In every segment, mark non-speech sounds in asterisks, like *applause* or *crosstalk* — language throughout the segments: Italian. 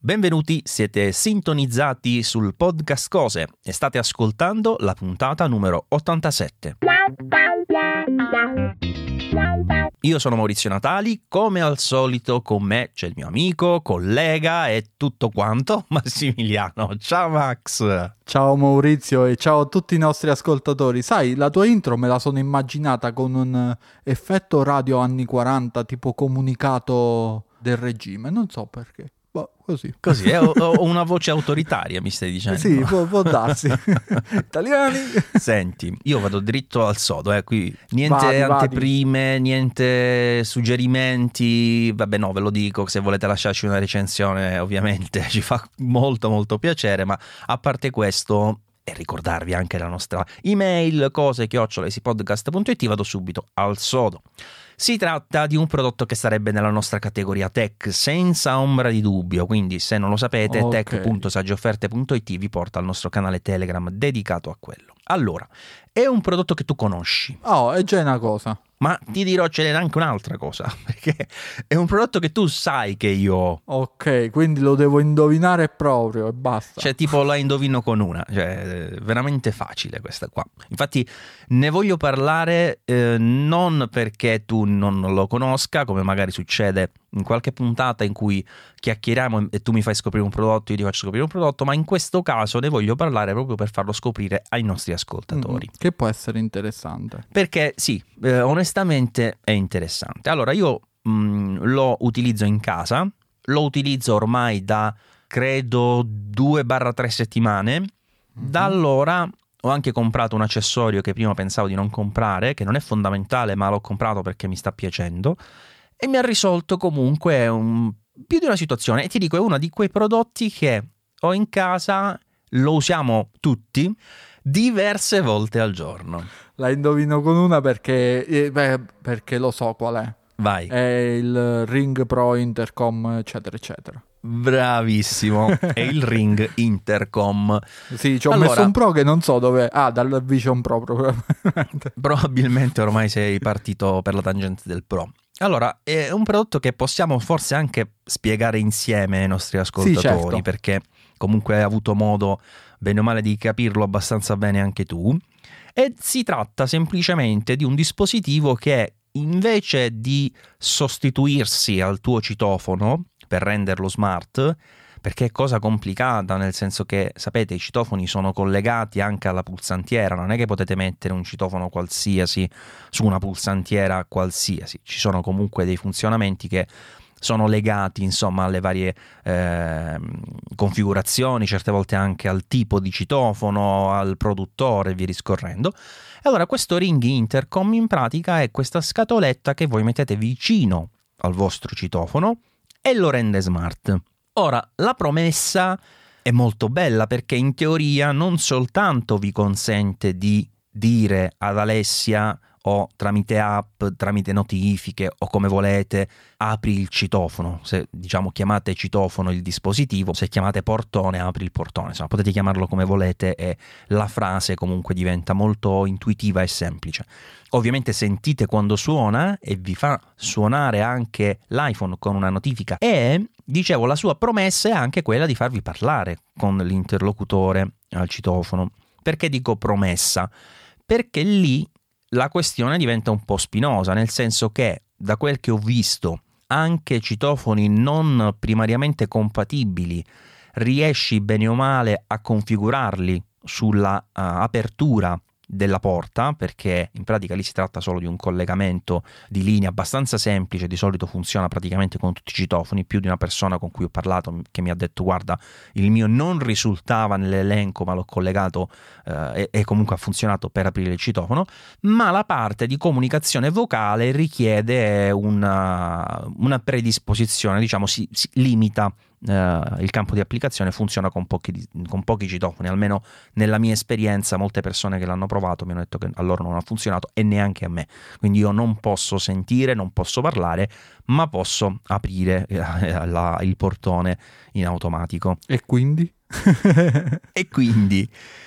Benvenuti, siete sintonizzati sul podcast Cose e state ascoltando la puntata numero 87. Io sono Maurizio Natali, come al solito con me c'è il mio amico, collega e tutto quanto, *laughs* Massimiliano. Ciao Max! Ciao Maurizio e ciao a tutti i nostri ascoltatori. Sai, la tua intro me la sono immaginata con un effetto radio anni 40, tipo comunicato del regime, non so perché. Boh, così. Così, eh, *laughs* ho, ho una voce autoritaria, mi stai dicendo? Sì, può, può darsi. *laughs* Italiani. Senti, io vado dritto al sodo, eh, qui niente Vadi, vadi. anteprime, niente suggerimenti, vabbè no, ve lo dico, se volete lasciarci una recensione ovviamente *laughs* ci fa molto molto piacere, ma a parte questo e ricordarvi anche la nostra email cose chiocciolesipodcast.it vado subito al sodo. Si tratta di un prodotto che sarebbe nella nostra categoria tech, senza ombra di dubbio, quindi se non lo sapete Ok. tech.sagiofferte.it vi porta al nostro canale Telegram dedicato a quello. Allora, è un prodotto che tu conosci, Oh, è già una cosa. Ma ti dirò ce n'è anche un'altra cosa, *laughs* perché è un prodotto che tu sai che io ho. Ok, quindi lo devo indovinare proprio e basta. Cioè, tipo la indovino con una, cioè, è veramente facile questa qua. Infatti, ne voglio parlare eh, non perché tu non lo conosca, come magari succede in qualche puntata in cui chiacchieriamo e tu mi fai scoprire un prodotto, io ti faccio scoprire un prodotto, ma in questo caso ne voglio parlare proprio per farlo scoprire ai nostri ascoltatori. Mm, che può essere interessante. Perché sì, eh, onestamente è interessante. Allora, io mh, lo utilizzo in casa, lo utilizzo ormai da credo 2-3 settimane. Da allora ho anche comprato un accessorio che prima pensavo di non comprare, che non è fondamentale, ma l'ho comprato perché mi sta piacendo. E mi ha risolto comunque un- più di una situazione. E ti dico, è uno di quei prodotti che ho in casa, lo usiamo tutti diverse volte al giorno. La indovino con una perché, eh, beh, perché lo so qual è. Vai. È il Ring Pro Intercom, eccetera, eccetera. Bravissimo, *laughs* è il Ring Intercom. Sì, ci ho Allora- messo un Pro che non so dove... Ah, dal Vision Pro *laughs* probabilmente. Probabilmente ormai sei partito per la tangente del Pro. Allora, è un prodotto che possiamo forse anche spiegare insieme ai nostri ascoltatori, certo. perché comunque hai avuto modo, bene o male, di capirlo abbastanza bene anche tu. E si tratta semplicemente di un dispositivo che invece di sostituirsi al tuo citofono per renderlo smart, perché è cosa complicata, nel senso che sapete i citofoni sono collegati anche alla pulsantiera, non è che potete mettere un citofono qualsiasi su una pulsantiera qualsiasi, ci sono comunque dei funzionamenti che sono legati insomma alle varie ehm, configurazioni, certe volte anche al tipo di citofono, al produttore e via discorrendo. E allora questo ring intercom in pratica è questa scatoletta che voi mettete vicino al vostro citofono e lo rende smart. Ora, la promessa è molto bella perché in teoria non soltanto vi consente di dire ad Alessia o tramite app, tramite notifiche o come volete, apri il citofono. Se diciamo chiamate citofono il dispositivo, se chiamate portone, apri il portone. Insomma, potete chiamarlo come volete e la frase comunque diventa molto intuitiva e semplice. Ovviamente sentite quando suona e vi fa suonare anche l'iPhone con una notifica e dicevo la sua promessa è anche quella di farvi parlare con l'interlocutore al citofono. Perché dico promessa? Perché lì la questione diventa un po' spinosa, nel senso che da quel che ho visto anche citofoni non primariamente compatibili riesci bene o male a configurarli sulla eh, apertura della porta perché in pratica lì si tratta solo di un collegamento di linea abbastanza semplice di solito funziona praticamente con tutti i citofoni più di una persona con cui ho parlato che mi ha detto guarda il mio non risultava nell'elenco ma l'ho collegato eh, e, comunque ha funzionato per aprire il citofono ma la parte di comunicazione vocale richiede una, una predisposizione diciamo si, si limita eh, il campo di applicazione funziona con pochi, con pochi citofoni, almeno nella mia esperienza molte persone che l'hanno provato mi hanno detto che a loro non ha funzionato e neanche a me, quindi io non posso sentire, non posso parlare, ma posso aprire eh, la- il portone in automatico. E quindi? E quindi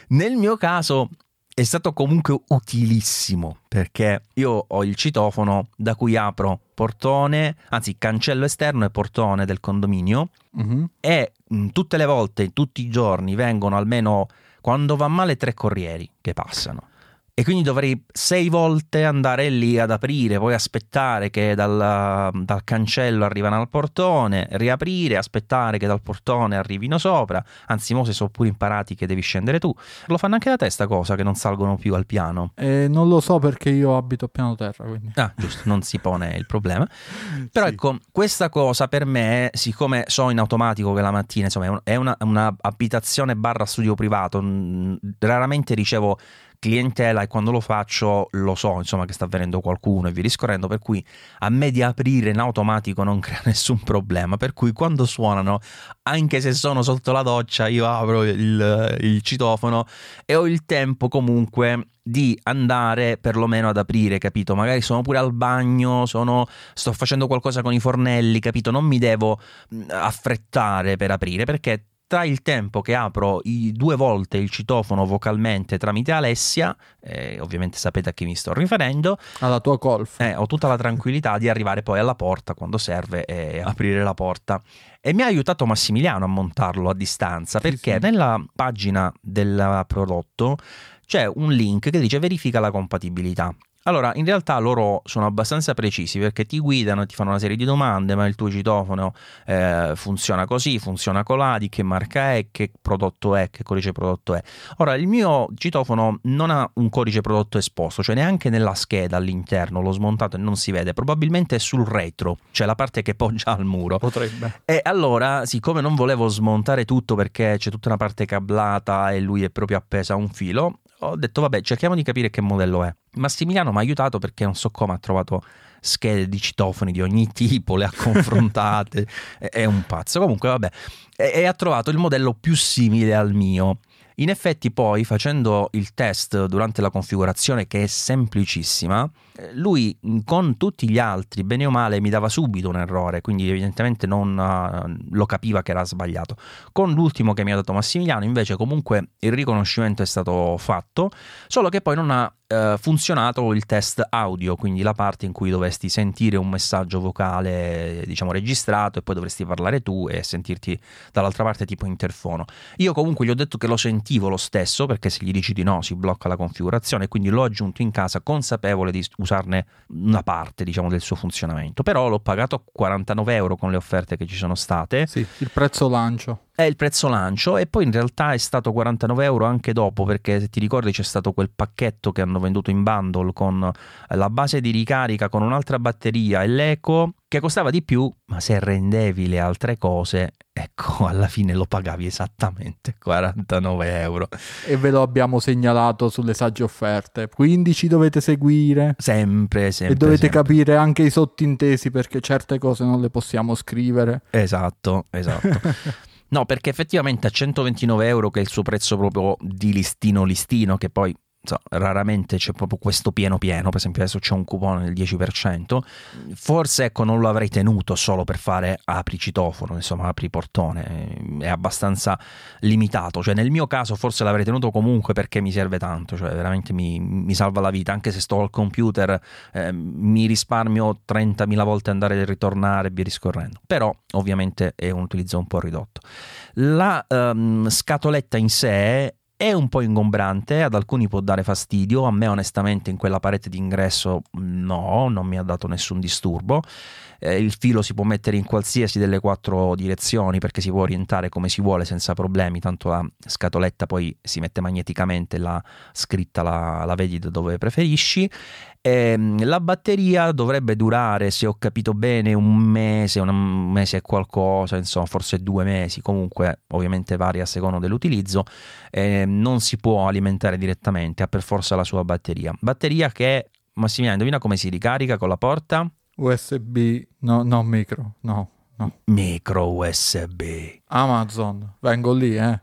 nel mio caso è stato comunque utilissimo perché io ho il citofono da cui apro portone, anzi cancello esterno e portone del condominio Mhm. e tutte le volte, tutti i giorni vengono almeno quando va male tre corrieri che passano e quindi dovrei sei volte andare lì ad aprire, poi aspettare che dal, dal, cancello arrivano al portone, riaprire, aspettare che dal portone arrivino sopra. Anzi, mo se sono pure imparati che devi scendere tu. Lo fanno anche da te sta cosa che non salgono più al piano. Eh, non lo so perché io abito a piano terra. Quindi. Ah, giusto, non si pone il problema. *laughs* Però sì. ecco, questa cosa per me, siccome so in automatico che la mattina, insomma, è una, una abitazione barra studio privato, raramente ricevo clientela e quando lo faccio lo so insomma che sta avvenendo qualcuno e vi riscorrendo per cui a me di aprire in automatico non *laughs* crea nessun problema per cui quando suonano anche se sono sotto la doccia io apro il, il citofono e ho il tempo comunque di andare perlomeno ad aprire, capito? Magari sono pure al bagno, sono, sto facendo qualcosa con i fornelli, capito? Non mi devo affrettare per aprire perché tra il tempo che apro i due volte il citofono vocalmente tramite Alessia, eh, ovviamente sapete a chi mi sto riferendo, alla tua golf, eh, ho tutta la tranquillità di arrivare poi alla porta quando serve e aprire la porta. E mi ha aiutato Massimiliano a montarlo a distanza perché sì, sì. nella pagina del prodotto c'è un link che dice verifica la compatibilità. Allora, in realtà loro sono abbastanza precisi perché ti guidano, ti fanno una serie di domande, ma il tuo citofono eh, funziona così, funziona colà, di che marca è, che prodotto è, che codice prodotto è. Ora, il mio citofono non ha un codice prodotto esposto, cioè neanche nella scheda all'interno, l'ho smontato e non si vede, probabilmente è sul retro, cioè la parte che poggia al muro. Potrebbe. E allora, siccome non volevo smontare tutto perché c'è tutta una parte cablata e lui è proprio appeso a un filo, ho detto vabbè cerchiamo di capire che modello è. Massimiliano mi ha aiutato perché non so come ha trovato schede di citofoni di ogni *laughs* tipo, le ha confrontate, *laughs* è, un pazzo. Comunque vabbè, e, e ha trovato il modello più simile al mio. In effetti poi facendo il test durante la configurazione che è semplicissima, eh, lui con tutti gli altri, bene o male, mi dava subito un errore, quindi evidentemente non uh, lo capiva che era sbagliato. Con l'ultimo che mi ha dato Massimiliano invece comunque il riconoscimento è stato fatto, solo che poi non ha eh, funzionato il test audio, quindi la parte in cui dovresti sentire un messaggio vocale, diciamo, registrato e poi dovresti parlare tu e sentirti dall'altra parte tipo interfono. Io comunque gli ho detto che lo sentivo lo stesso, perché se gli dici di no si blocca la configurazione, quindi l'ho aggiunto in casa consapevole di usarne una parte, diciamo, del suo funzionamento. Però l'ho pagato 49 euro con le offerte che ci sono state. Sì, il prezzo lancio è il prezzo lancio e poi in realtà è stato 49 euro anche dopo perché se ti ricordi c'è stato quel pacchetto che hanno venduto in bundle con la base di ricarica con un'altra batteria e l'eco che costava di più ma se rendevi le altre cose ecco *laughs* alla fine lo pagavi esattamente 49 euro. E ve lo abbiamo segnalato sulle sagge offerte. Quindi ci dovete seguire. Sempre sempre e dovete sempre. capire anche i sottintesi perché certe cose non le possiamo scrivere. Esatto esatto *laughs* No, perché effettivamente a 129 euro, che è il suo prezzo proprio di listino listino, che poi so, raramente c'è proprio questo pieno pieno, per esempio adesso c'è un coupon del 10%, forse ecco non lo avrei tenuto solo per fare apri citofono, insomma apri portone, è abbastanza limitato, cioè nel mio caso forse l'avrei tenuto comunque perché mi serve tanto, cioè veramente mi, mi salva la vita, anche se sto al computer eh, mi risparmio 30.000 volte andare e ritornare e via discorrendo, però ovviamente è un utilizzo un po' ridotto. La um, scatoletta in sé è un po' ingombrante, ad alcuni può dare fastidio, a me onestamente in quella parete d'ingresso no, non mi ha dato nessun disturbo. Eh, il filo si può mettere in qualsiasi delle quattro direzioni perché si può orientare come si vuole senza problemi, tanto la scatoletta poi si mette magneticamente, la scritta la, la vedi da dove preferisci ehm, la batteria dovrebbe durare, se ho capito bene, un mese, un mese e qualcosa, insomma, forse due mesi, comunque ovviamente varia a seconda dell'utilizzo. E non si può alimentare direttamente, ha per forza la sua batteria. Batteria che, Massimiliano, indovina come si ricarica con la porta? USB, no, no, micro, no, no. Micro USB. Amazon, vengo lì, eh.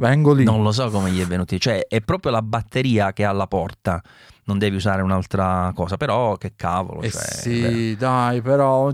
Vengo lì. Non lo so come gli è venuto, cioè è proprio la batteria che ha alla porta non devi usare un'altra cosa, però che cavolo. Eh cioè, sì, dai, però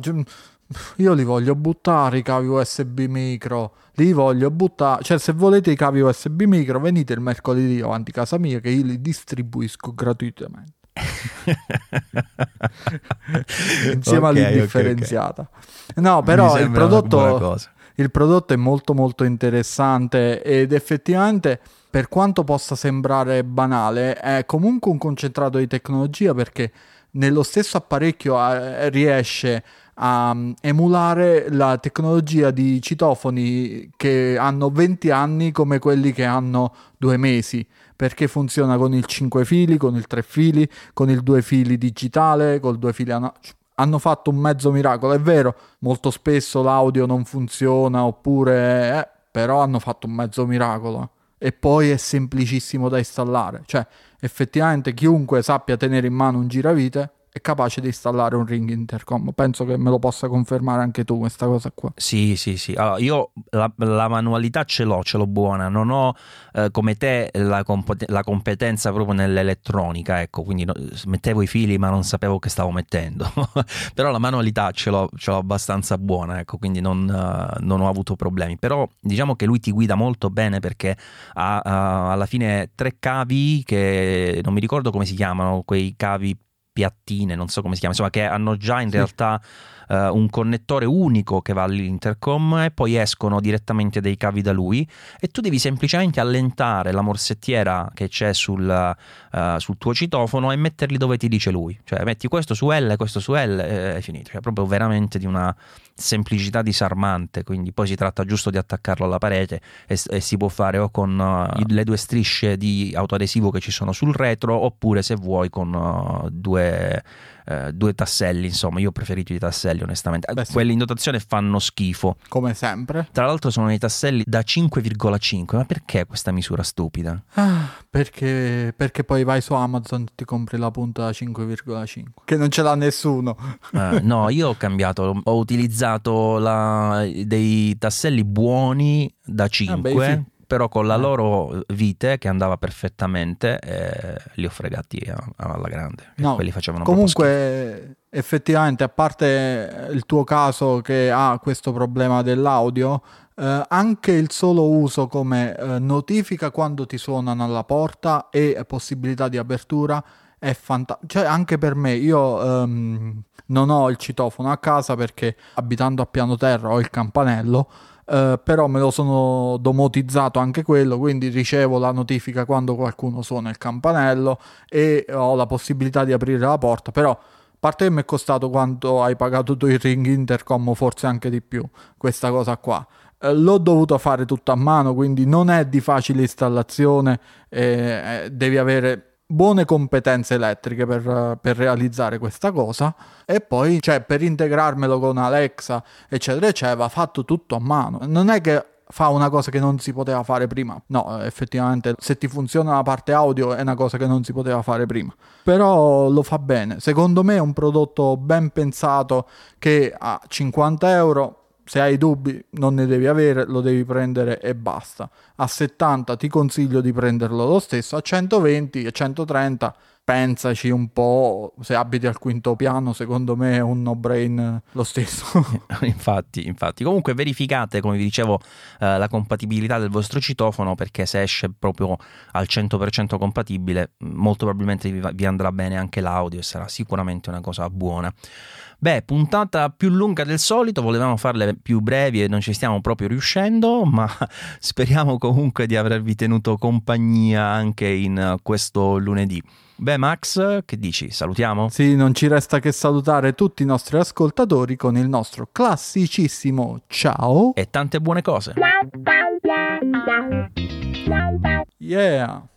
io li voglio buttare i cavi USB micro, li voglio buttare, cioè se volete i cavi USB micro venite il mercoledì avanti casa mia che io li distribuisco gratuitamente. *laughs* Insieme okay, all'indifferenziata. Okay, okay. No, però il prodotto il prodotto è molto molto interessante ed effettivamente per quanto possa sembrare banale è comunque un concentrato di tecnologia perché nello stesso apparecchio eh, riesce a um, emulare la tecnologia di citofoni che hanno 20 anni come quelli che hanno due mesi perché funziona con il 5 fili, con il 3 fili, con il 2 fili digitale, col 2 fili analogico hanno fatto un mezzo miracolo. È vero, molto spesso l'audio non funziona oppure... Eh, però hanno fatto un mezzo miracolo. E poi è semplicissimo da installare. Cioè, effettivamente chiunque sappia tenere in mano un giravite è capace di installare un ring intercom. Penso che me lo possa confermare anche tu questa cosa qua. Sì, sì, sì. Allora, io la, la manualità ce l'ho, ce l'ho buona. Non ho eh, come te la, comp- la, competenza proprio nell'elettronica, ecco, quindi no, mettevo i fili ma non sapevo che stavo mettendo. *laughs* Però la manualità ce l'ho, ce l'ho abbastanza buona, ecco, quindi non, uh, non, ho avuto problemi. Però diciamo che lui ti guida molto bene perché ha uh, alla fine tre cavi che non mi ricordo come si chiamano, quei cavi piattine, non so come si chiama, insomma, che hanno già in sì. realtà uh, un connettore unico che va all'intercom e poi escono direttamente dei cavi da lui. E tu devi semplicemente allentare la morsettiera che c'è sul, uh, sul tuo citofono e metterli dove ti dice lui, cioè metti questo su L, questo su L e è finito, cioè proprio veramente di una semplicità disarmante, quindi poi si tratta giusto di attaccarlo alla parete e, e si può fare o con uh, le due strisce di autoadesivo che ci sono sul retro oppure se vuoi con uh, due eh, due tasselli, insomma, io ho preferito i tasselli onestamente. Beh, sì. Quelli in dotazione fanno schifo. Come sempre. Tra l'altro sono dei tasselli da 5,5, ma perché questa misura stupida? Ah, perché, perché poi vai su Amazon e ti compri la punta da 5,5, che non ce l'ha nessuno. Uh, no, io ho cambiato, ho utilizzato la, dei tasselli buoni da 5. Ah, beh, sì però con la eh. loro vite che andava perfettamente eh, li ho fregati alla grande no, quelli facevano comunque effettivamente a parte il tuo caso che ha questo problema dell'audio eh, anche il solo uso come eh, notifica quando ti suonano alla porta e possibilità di apertura è fantastico cioè anche per me io ehm, non ho il citofono a casa perché abitando a piano terra ho il campanello Uh, però me lo sono domotizzato anche quello, quindi ricevo la notifica quando qualcuno suona il campanello e ho la possibilità di aprire la porta, però a parte che mi è costato quanto hai pagato tu il ring intercom, forse anche di più, questa cosa qua. Uh, l'ho dovuto fare tutto a mano, quindi non è di facile installazione, eh, eh, devi avere buone competenze elettriche per, per, realizzare questa cosa. E poi cioè per integrarmelo con Alexa eccetera eccetera va fatto tutto a mano. Non è che fa una cosa che non si poteva fare prima. No effettivamente se ti funziona la parte audio è una cosa che non si poteva fare prima. Però lo fa bene. Secondo me è un prodotto ben pensato che a 50 euro se hai dubbi non ne devi avere, lo devi prendere e basta. A 70 ti consiglio di prenderlo lo stesso, a 120 e 130 pensaci un po', se abiti al quinto piano secondo me è un no brain lo stesso. *laughs* infatti, infatti, comunque verificate come vi dicevo eh, la compatibilità del vostro citofono perché se esce proprio al 100% compatibile molto probabilmente vi, vi andrà bene anche l'audio e sarà sicuramente una cosa buona. Beh, puntata più lunga del solito, volevamo farle più brevi e non ci stiamo proprio riuscendo, *laughs* ma speriamo comunque di avervi tenuto compagnia anche in questo lunedì. Beh, Max, che dici? Salutiamo? Sì, non ci resta che salutare tutti i nostri ascoltatori con il nostro classicissimo ciao e tante buone cose. Yeah!